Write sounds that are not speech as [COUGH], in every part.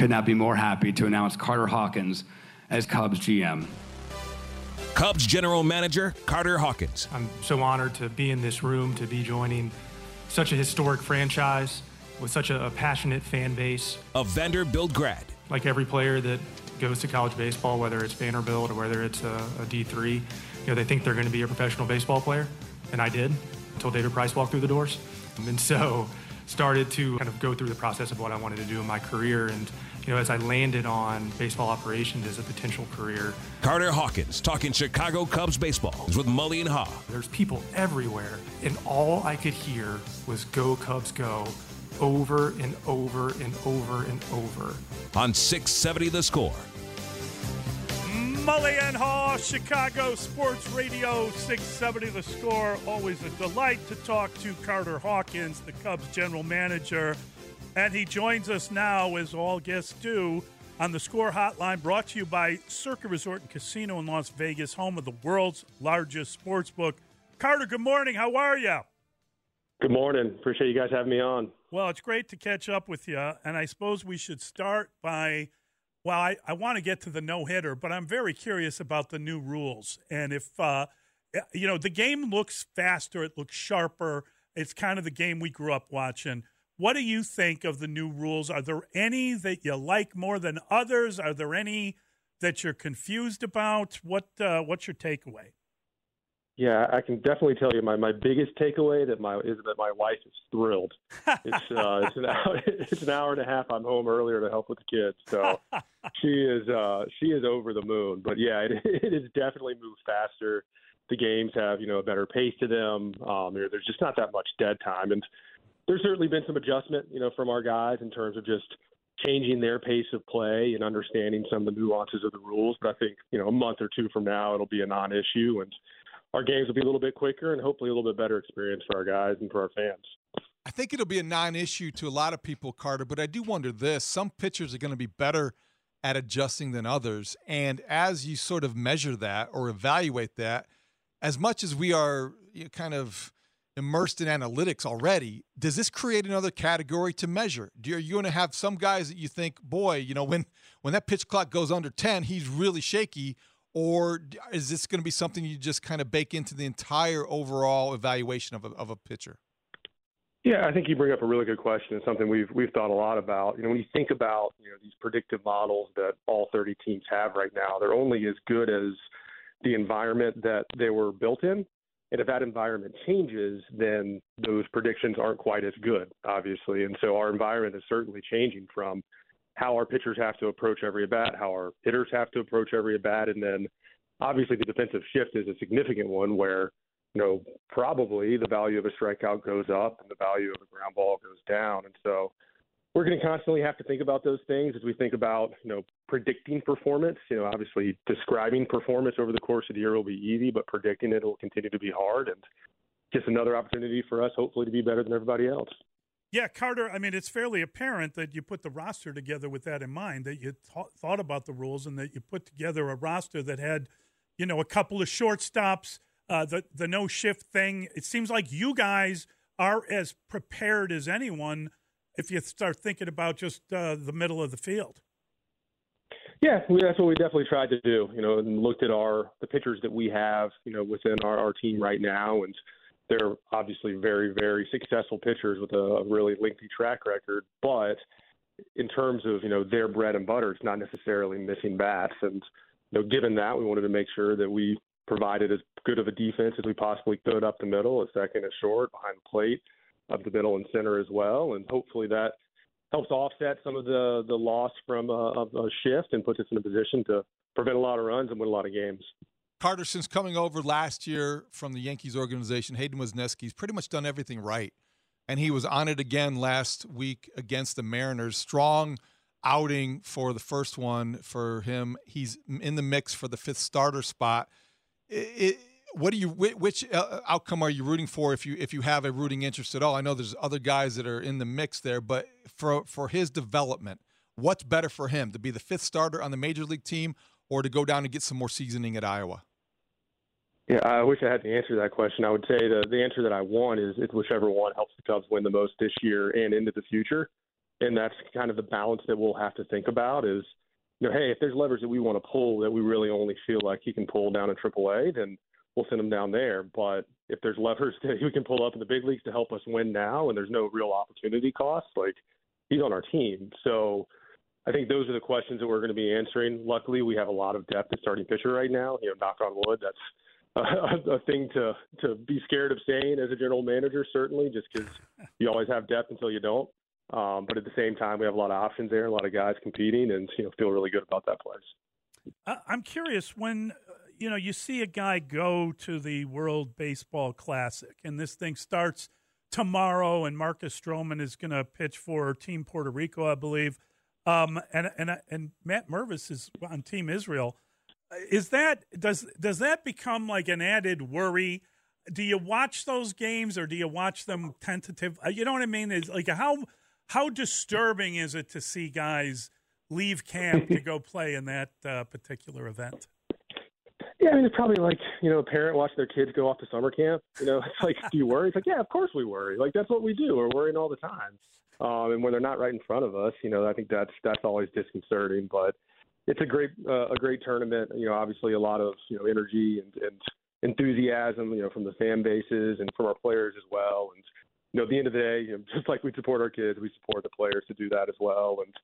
Could not be more happy to announce Carter Hawkins as Cubs GM. Cubs general manager Carter Hawkins. I'm so honored to be in this room, to be joining such a historic franchise with such a, passionate fan base. A Vanderbilt grad. Like every player that goes to college baseball, whether it's Vanderbilt or whether it's a a D3, you know, they think they're going to be a professional baseball player, and I did until David Price walked through the doors. And so started to kind of go through the process of what I wanted to do in my career and you know, as I landed on baseball operations as a potential career. Carter Hawkins talking Chicago Cubs baseball with Mully and Haugh. There's people everywhere, and all I could hear was "Go Cubs, go!" over and over and over and over. On 670 The Score. Mully and Haugh, Chicago Sports Radio 670 The Score. Always a delight to talk to Carter Hawkins, the Cubs general manager. And he joins us now, as all guests do, on the Score Hotline, brought to you by Circa Resort and Casino in Las Vegas, home of the world's largest sports book. Carter, good morning. How are you? Good morning. Appreciate you guys having me on. Well, it's great to catch up with you. And I suppose we should start by well, I, I want to get to the no hitter, but I'm very curious about the new rules. And if, uh, you know, the game looks faster, it looks sharper. It's kind of the game we grew up watching. What do you think of the new rules? Are there any that you like more than others? Are there any that you're confused about? What uh, What's your takeaway? Yeah, I can definitely tell you my, my biggest takeaway that my is that my wife is thrilled. it's [LAUGHS] uh, it's an hour [LAUGHS] it's an hour and a half. I'm home earlier to help with the kids, so [LAUGHS] she is uh, she is over the moon. But yeah, it, it has definitely moved faster. The games have you know a better pace to them. Um, there's just not that much dead time, and there's certainly been some adjustment you know from our guys in terms of just changing their pace of play and understanding some of the nuances of the rules. But I think you know a month or two from now it'll be a non-issue and our games will be a little bit quicker and hopefully a little bit better experience for our guys and for our fans. I think it'll be a non-issue to a lot of people, Carter. But I do wonder this: some pitchers are going to be better at adjusting than others, and as you sort of measure that or evaluate that, as much as we are kind of immersed in analytics already, does this create another category to measure? Do, are you going to have some guys that you think, boy, you know, when when that pitch clock goes under ten, he's really shaky, or is this going to be something you just kind of bake into the entire overall evaluation of a, of a pitcher? Yeah, I think you bring up a really good question. It's something we've we've thought a lot about. You know, when you think about you know these predictive models that all 30 teams have right now, they're only as good as the environment that they were built in. And if that environment changes, then those predictions aren't quite as good, obviously. And so our environment is certainly changing from how our pitchers have to approach every at bat, how our hitters have to approach every at bat, and then obviously the defensive shift is a significant one where you know probably the value of a strikeout goes up and the value of a ground ball goes down, and so we're going to constantly have to think about those things as we think about you know predicting performance. You know, obviously describing performance over the course of the year will be easy, but predicting it will continue to be hard and just another opportunity for us, hopefully, to be better than everybody else. Yeah, Carter, I mean, it's fairly apparent that you put the roster together with that in mind, that you th- thought about the rules and that you put together a roster that had, you know, a couple of shortstops, uh, the, the no shift thing. It seems like you guys are as prepared as anyone if you start thinking about just uh, the middle of the field. Yeah, that's what we definitely tried to do, you know, and looked at our the pitchers that we have, you know, within our, our team right now and – they're obviously very, very successful pitchers with a really lengthy track record. But in terms of you know their bread and butter, it's not necessarily missing bats. And you know, given that, we wanted to make sure that we provided as good of a defense as we possibly could up the middle, a second, a short, behind the plate, up the middle and center as well. And hopefully that helps offset some of the the loss from uh, a, a shift and puts us in a position to prevent a lot of runs and win a lot of games. Carter, since coming over last year from the Yankees organization, Hayden Wesneski's pretty much done everything right. And he was on it again last week against the Mariners. Strong outing for the first one for him. He's in the mix for the fifth starter spot. It, it, what do you which uh, outcome are you rooting for if you if you have a rooting interest at all? I know there's other guys that are in the mix there, but for for his development, what's better for him to be the fifth starter on the major league team or to go down and get some more seasoning at Iowa? Yeah, I wish I had the answer to that question. I would say the the answer that I want is it's whichever one helps the Cubs win the most this year and into the future. and that's kind of the balance that we'll have to think about is, you know, hey, if there's levers that we want to pull that we really only feel like he can pull down in AAA, then we'll send him down there. But if there's levers [LAUGHS] that we can pull up in the big leagues to help us win now, and there's no real opportunity cost, like he's on our team. So I think those are the questions that we're going to be answering. Luckily, we have a lot of depth at starting pitcher right now. You know, knock on wood, that's [LAUGHS] a, a thing to to be scared of saying as a general manager, certainly, just because [LAUGHS] you always have depth until you don't. Um, but at the same time, we have a lot of options there, a lot of guys competing, and you know, feel really good about that place. I'm curious when you know you see a guy go to the World Baseball Classic, and this thing starts tomorrow, and Marcus Stroman is going to pitch for Team Puerto Rico, I believe. Um, and and and Matt Mervis is on Team Israel. Is that does does that become like an added worry? Do you watch those games or do you watch them tentative? Uh, you know what I mean? Is like how how disturbing is it to see guys leave camp to go play in that uh, particular event? Yeah, I mean, it's probably like you know, a parent watch their kids go off to summer camp. You know, [LAUGHS] it's like, do you worry? It's like, yeah, of course we worry. Like that's what we do. We're worrying all the time. Um, and when they're not right in front of us, you know, I think that's that's always disconcerting. But it's a great uh, a great tournament. You know, obviously a lot of you know energy and, and enthusiasm. You know, from the fan bases and from our players as well. And you know, at the end of the day, you know, just like we support our kids, we support the players to do that as well. And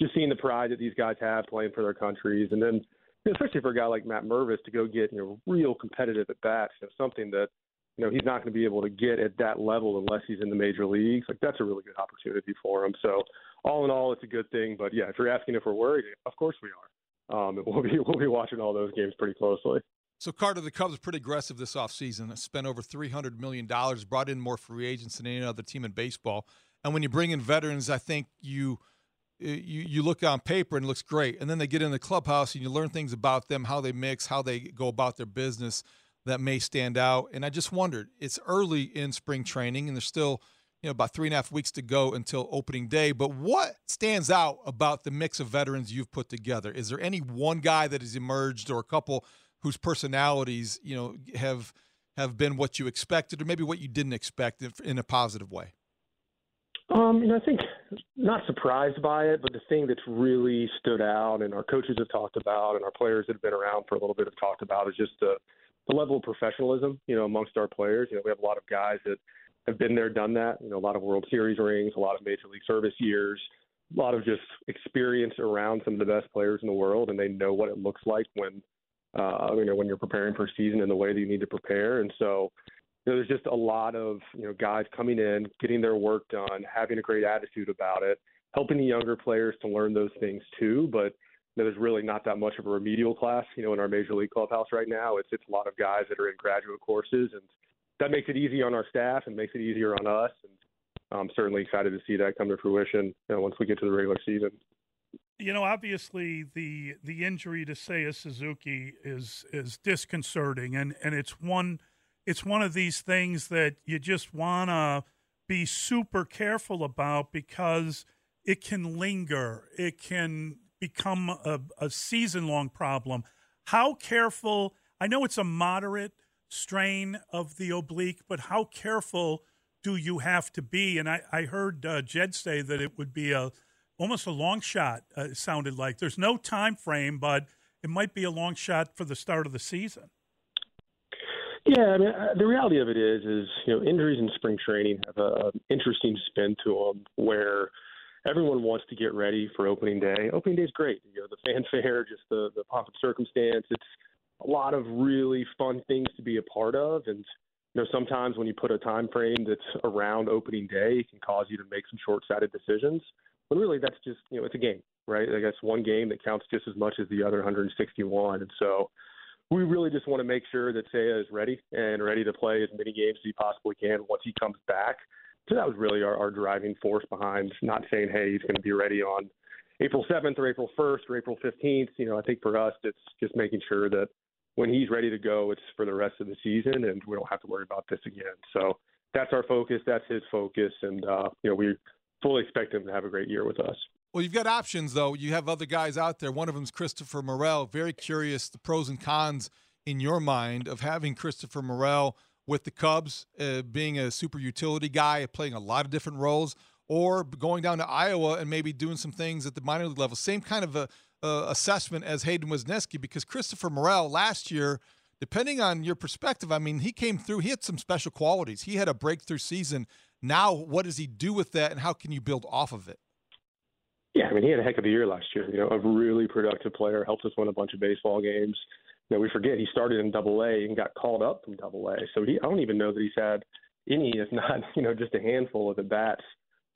just seeing the pride that these guys have playing for their countries, and then especially for a guy like Matt Mervis to go get you know real competitive at bats, you know, something that you know he's not going to be able to get at that level unless he's in the major leagues. Like that's a really good opportunity for him. So all in all, it's a good thing. But yeah, if you're asking if we're worried, of course we are. Um, we'll be [LAUGHS] we'll be watching all those games pretty closely. So Carter, the Cubs are pretty aggressive this offseason. Spent over three hundred million dollars, brought in more free agents than any other team in baseball. And when you bring in veterans, I think you you you look on paper and it looks great, and then they get in the clubhouse and you learn things about them, how they mix, how they go about their business that may stand out. And I just wondered, it's early in spring training, and there's still you know about three and a half weeks to go until opening day. But what stands out about the mix of veterans you've put together? Is there any one guy that has emerged, or a couple whose personalities you know have have been what you expected, or maybe what you didn't expect in a positive way? Um, you know, I think not surprised by it, but the thing that's really stood out, and our coaches have talked about, and our players that have been around for a little bit have talked about, is just the the level of professionalism, you know, amongst our players. You know, we have a lot of guys that have been there, done that. You know, a lot of World Series rings, a lot of Major League Service years, a lot of just experience around some of the best players in the world, and they know what it looks like when, uh, you know, when you're preparing for a season in the way that you need to prepare. And so, you know, there's just a lot of you know guys coming in, getting their work done, having a great attitude about it, helping the younger players to learn those things too. But you know, there's really not that much of a remedial class, you know, in our major league clubhouse right now. It's it's a lot of guys that are in graduate courses, and that makes it easy on our staff and makes it easier on us. And I'm certainly excited to see that come to fruition you know, once we get to the regular season. You know, obviously the the injury to Seiya Suzuki is is disconcerting, and and it's one it's one of these things that you just want to be super careful about because it can linger. It can become a, a season long problem. How careful? I know it's a moderate strain of the oblique, but how careful do you have to be? And I, I heard uh, Jed say that it would be a almost a long shot. Uh, sounded like there's no time frame, but it might be a long shot for the start of the season. Yeah, I mean, uh, the reality of it is, is you know, injuries in spring training have an interesting spin to them, where everyone wants to get ready for opening day. Opening day is great. You know, the fanfare, [LAUGHS] just the the pomp and circumstance. It's a lot of really fun things to be a part of, and you know, sometimes when you put a time frame that's around opening day, it can cause you to make some short-sighted decisions. But really, that's just you know, it's a game, right? I guess one game that counts just as much as the other 161, and so we really just want to make sure that Seiya is ready and ready to play as many games as he possibly can once he comes back. So that was really our, our driving force behind not saying, hey, he's going to be ready on April 7th or April 1st or April 15th. You know, I think for us, it's just making sure that when he's ready to go, it's for the rest of the season and we don't have to worry about this again. So that's our focus. That's his focus. And, uh, you know, we fully expect him to have a great year with us. Well, you've got options, though. You have other guys out there. One of them is Christopher Morel. Very curious the pros and cons in your mind of having Christopher Morel with the Cubs, uh, being a super utility guy, playing a lot of different roles, or going down to Iowa and maybe doing some things at the minor league level. Same kind of a, assessment as Hayden Wesneski because Christopher Morel last year, depending on your perspective, I mean, he came through, he had some special qualities. He had a breakthrough season. Now, what does he do with that and how can you build off of it? I mean, he had a heck of a year last year. You know, a really productive player, helped us win a bunch of baseball games. You know, we forget he started in Double A and got called up from Double A. So he, I don't even know that he's had any, if not, [LAUGHS] you know, just a handful of at bats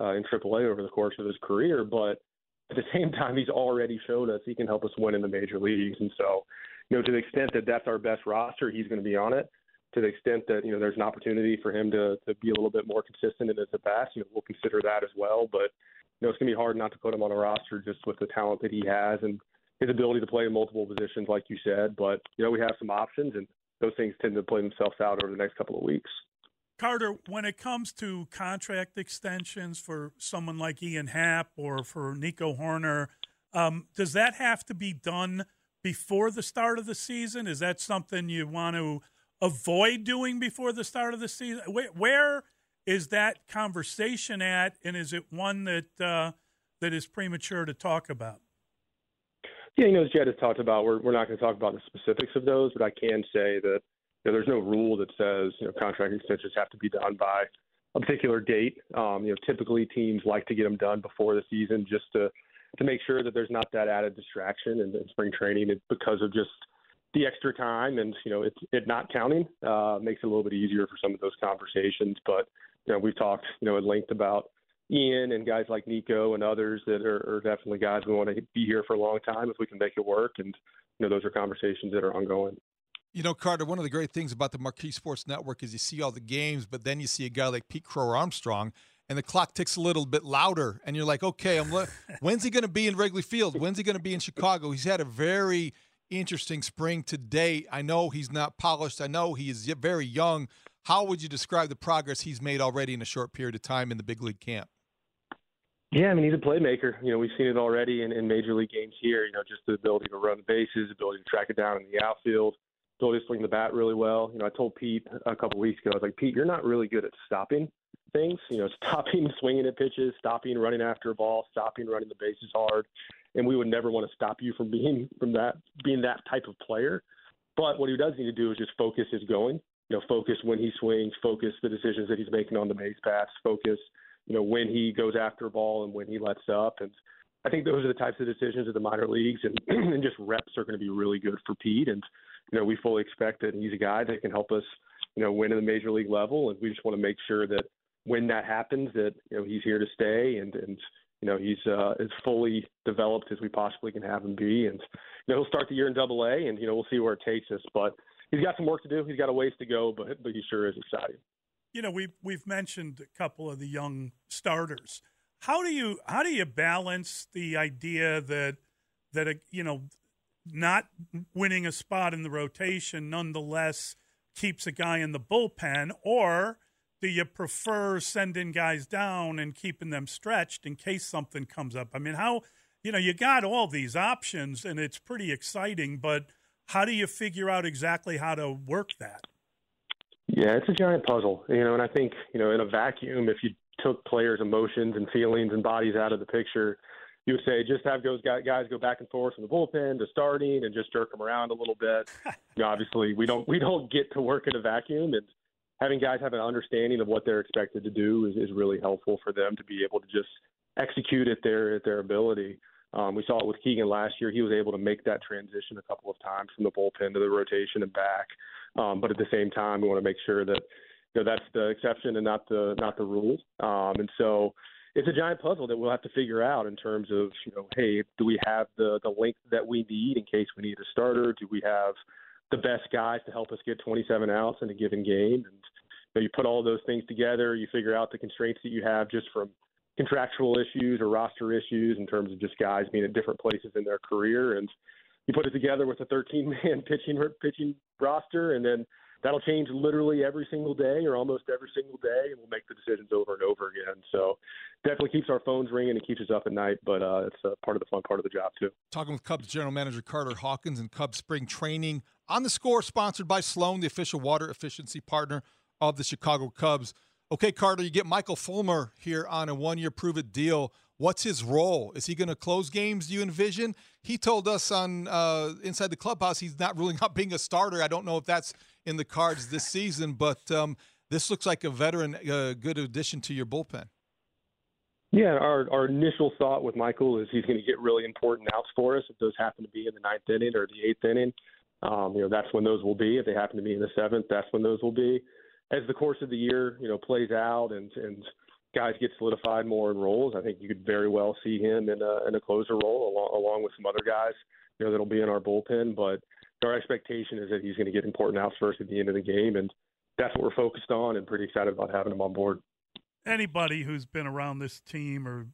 uh, in AAA over the course of his career. But at the same time, he's already showed us he can help us win in the major leagues. And so, you know, to the extent that that's our best roster, he's going to be on it. To the extent that you know there's an opportunity for him to to be a little bit more consistent in his at bats, you know, we'll consider that as well. But you know, it's going to be hard not to put him on a roster just with the talent that he has and his ability to play in multiple positions, like you said. But you know, we have some options, and those things tend to play themselves out over the next couple of weeks. Carter, when it comes to contract extensions for someone like Ian Happ or for Nico Hoerner, um, does that have to be done before the start of the season? Is that something you want to avoid doing before the start of the season? Where, where is that conversation at, and is it one that uh, that is premature to talk about? Yeah, you know, as Jed has talked about, we're we're not going to talk about the specifics of those, but I can say that you know, there's no rule that says you know contract extensions have to be done by a particular date. Um, you know, typically teams like to get them done before the season just to to make sure that there's not that added distraction in, in spring training because of just the extra time and you know it it not counting uh, makes it a little bit easier for some of those conversations. But you know we've talked you know at length about Ian and guys like Nico and others that are, are definitely guys we want to be here for a long time if we can make it work. And you know those are conversations that are ongoing. You know, Carter, one of the great things about the Marquee Sports Network is you see all the games, but then you see a guy like Pete Crow Armstrong, and the clock ticks a little bit louder, and you're like, okay, I'm le- [LAUGHS] when's he going to be in Wrigley Field? When's he going to be in Chicago? He's had a very interesting spring to date. I know he's not polished. I know he is very young. How would you describe the progress he's made already in a short period of time in the big league camp? Yeah, I mean he's a playmaker. You know, we've seen it already in, in major league games here. You know, just the ability to run the bases, ability to track it down in the outfield, ability to swing the bat really well. You know, I told Pete a couple weeks ago, I was like, Pete, you're not really good at stopping things. You know, [LAUGHS] stopping swinging at pitches, stopping running after a ball, stopping running the bases hard. And we would never want to stop you from being from that being that type of player. But what he does need to do is just focus his going. You know, focus when he swings, focus the decisions that he's making on the base pass, focus, you know, when he goes after a ball and when he lets up. And I think those are the types of decisions at the minor leagues and, [CLEARS THROAT] and just reps are going to be really good for Pete. And, you know, we fully expect that he's a guy that can help us, you know, win at the major league level. And we just want to make sure that when that happens, that, you know, he's here to stay and, and, you know, he's uh, as fully developed as we possibly can have him be. And, you know, he'll start the year in double A and, you know, we'll see where it takes us. But he's got some work to do. He's got a ways to go, but, but he sure is exciting. You know, we've, we've mentioned a couple of the young starters. How do you, how do you balance the idea that, that, a, you know, not winning a spot in the rotation nonetheless keeps a guy in the bullpen or do you prefer sending guys down and keeping them stretched in case something comes up? I mean, how, you know, you got all these options and it's pretty exciting, but how do you figure out exactly how to work that? Yeah, it's a giant puzzle, you know, and I think, you know, in a vacuum, if you took players' emotions and feelings and bodies out of the picture, you would say just have those guys go back and forth from the bullpen to starting and just jerk them around a little bit. you [LAUGHS] know, obviously, we don't we don't get to work in a vacuum, and having guys have an understanding of what they're expected to do is, is really helpful for them to be able to just execute at their at their ability. Um, we saw it with Keegan last year. He was able to make that transition a couple of times from the bullpen to the rotation and back. Um, but at the same time, we want to make sure that you know, that's the exception and not the not the rule. Um, and so it's a giant puzzle that we'll have to figure out in terms of you know, hey, do we have the the length that we need in case we need a starter? Do we have the best guys to help us get 27 outs in a given game. And you, know, you put all those things together, you figure out the constraints that you have just from contractual issues or roster issues in terms of just guys being at different places in their career, and you put it together with a 13-man [LAUGHS] pitching pitching roster, and then that'll change literally every single day or almost every single day, and we'll make the decisions over and over again. So definitely keeps our phones ringing and keeps us up at night, but uh, it's uh, part of the fun part of the job too. Talking with Cubs general manager Carter Hawkins and Cubs spring training on the score, sponsored by Sloan, the official water efficiency partner of the Chicago Cubs. Okay, Carter, you get Michael Fulmer here on a one-year prove-it deal. What's his role? Is he going to close games? Do you envision? He told us on uh, inside the clubhouse he's not ruling [LAUGHS] out being a starter. I don't know if that's in the cards this [LAUGHS] season, but um, this looks like a veteran, uh, good addition to your bullpen. Yeah, our our initial thought with Michael is he's going to get really important outs for us. If those happen to be in the ninth inning or the eighth inning, um, you know that's when those will be. If they happen to be in the seventh, that's when those will be. As the course of the year, you know, plays out and and guys get solidified more in roles, I think you could very well see him in a in a closer role along along with some other guys, you know, that'll be in our bullpen. But our expectation is that he's going to get important outs first at the end of the game, and that's what we're focused on, and pretty excited about having him on board anybody who's been around this team or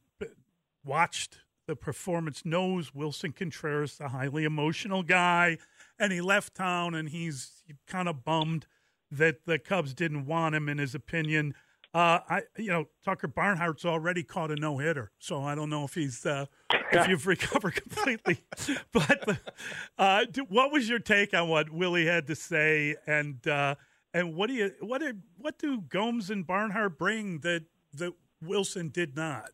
watched the performance knows Willson Contreras, a highly emotional guy, and he left town and he's kind of bummed that the Cubs didn't want him. In his opinion, uh, I you know Tucker Barnhart's already caught a no hitter, so I don't know if he's uh, if [LAUGHS] you've recovered completely. [LAUGHS] but uh, what was your take on what Willie had to say and? Uh, and what do you what did what do Gomes and Barnhart bring that that Willson did not?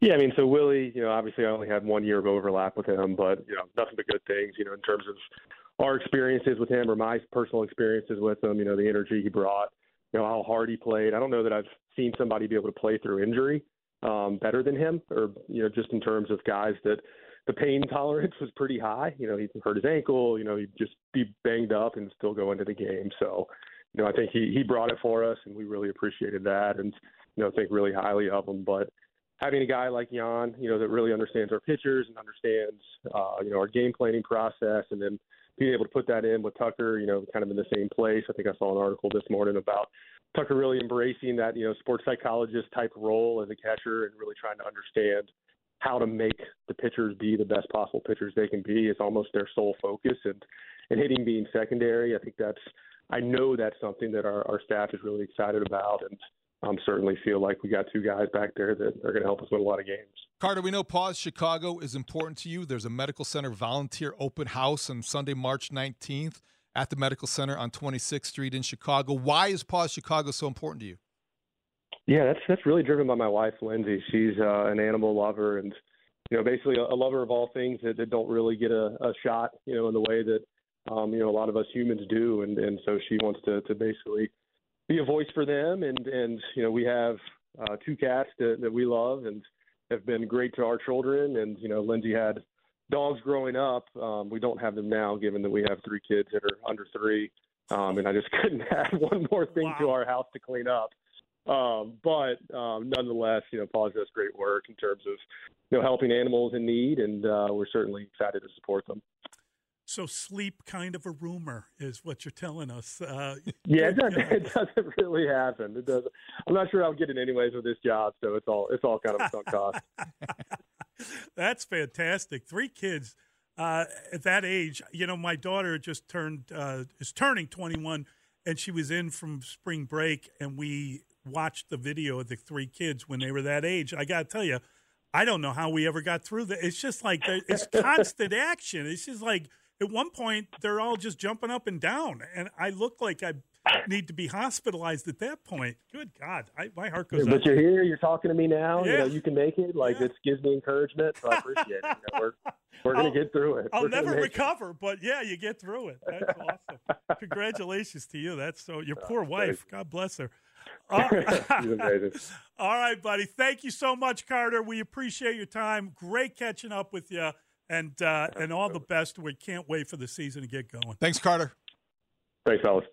Yeah, I mean, so Willie, you know, obviously I only had one year of overlap with him, but you know, nothing but good things, you know, in terms of our experiences with him or my personal experiences with him. You know, the energy he brought, you know, how hard he played. I don't know that I've seen somebody be able to play through injury um, better than him, or you know, just in terms of guys that the pain [LAUGHS] tolerance was pretty high. You know, he hurt his ankle. You know, he'd just be banged up and still go into the game. So, you know, I think he he brought it for us, and we really appreciated that, and you know, think really highly of him. But having a guy like Yan, you know, that really understands our pitchers and understands, uh, you know, our game planning process, and then being able to put that in with Tucker, you know, kind of in the same place. I think I saw an article this morning about Tucker really embracing that, you know, sports psychologist type role as a catcher and really trying to understand how to make the pitchers be the best possible pitchers they can be. Is almost their sole focus. And and hitting being secondary i think that's i know that's something that our, our staff is really excited about. And um, certainly feel like we got two guys back there that are going to help us win a lot of games. Carter, we know Paws Chicago is important to you. There's a medical center volunteer open house on Sunday, March 19th at the medical center on 26th Street in Chicago. Why is Paws Chicago so important to you? Yeah, that's that's really driven by my wife, Lindsay. She's uh, an animal lover and you know basically a, a lover of all things that, that don't really get a, a shot, you know, in the way that um, you know a lot of us humans do, and and so she wants to to basically be a voice for them, and and you know we have uh, two cats that, that we love and have been great to our children, and you know Lindsay had dogs growing up. Um, we don't have them now, given that we have three kids that are under three. Um, and I just [LAUGHS] couldn't add one more thing wow. to our house to clean up. Um, but um, nonetheless, you know, Paws does great work in terms of you know helping animals in need, and uh, we're certainly excited to support them. So sleep kind of a rumor is what you're telling us. Uh, [LAUGHS] yeah, it doesn't, it doesn't, really happen. It doesn't. I'm not sure I'll get it anyways with this job, so it's all it's all kind of sunk cost. [LAUGHS] That's fantastic. Three kids uh, at that age. You know, my daughter just turned uh, is turning 21, and she was in from spring break, and we watched the video of the three kids when they were that age. I got to tell you, I don't know how we ever got through that. It's just like it's [LAUGHS] constant action. It's just like at one point they're all just jumping up and down, and I look like I need to be hospitalized at that point. Good God, I, my heart goes. But out. you're here. You're talking to me now. Yeah. You know, you can make it. Like yeah. this gives me encouragement. So I appreciate it. You know, we're we're gonna get through it. I'll we're never recover, it. but yeah, you get through it. That's awesome. Congratulations to you. That's so. Your oh, poor wife. God bless her. [LAUGHS] [LAUGHS] All right, buddy. Thank you so much, Carter. We appreciate your time. Great catching up with you, and uh, and all the best. We can't wait for the season to get going. Thanks, Carter. Thanks, fellas.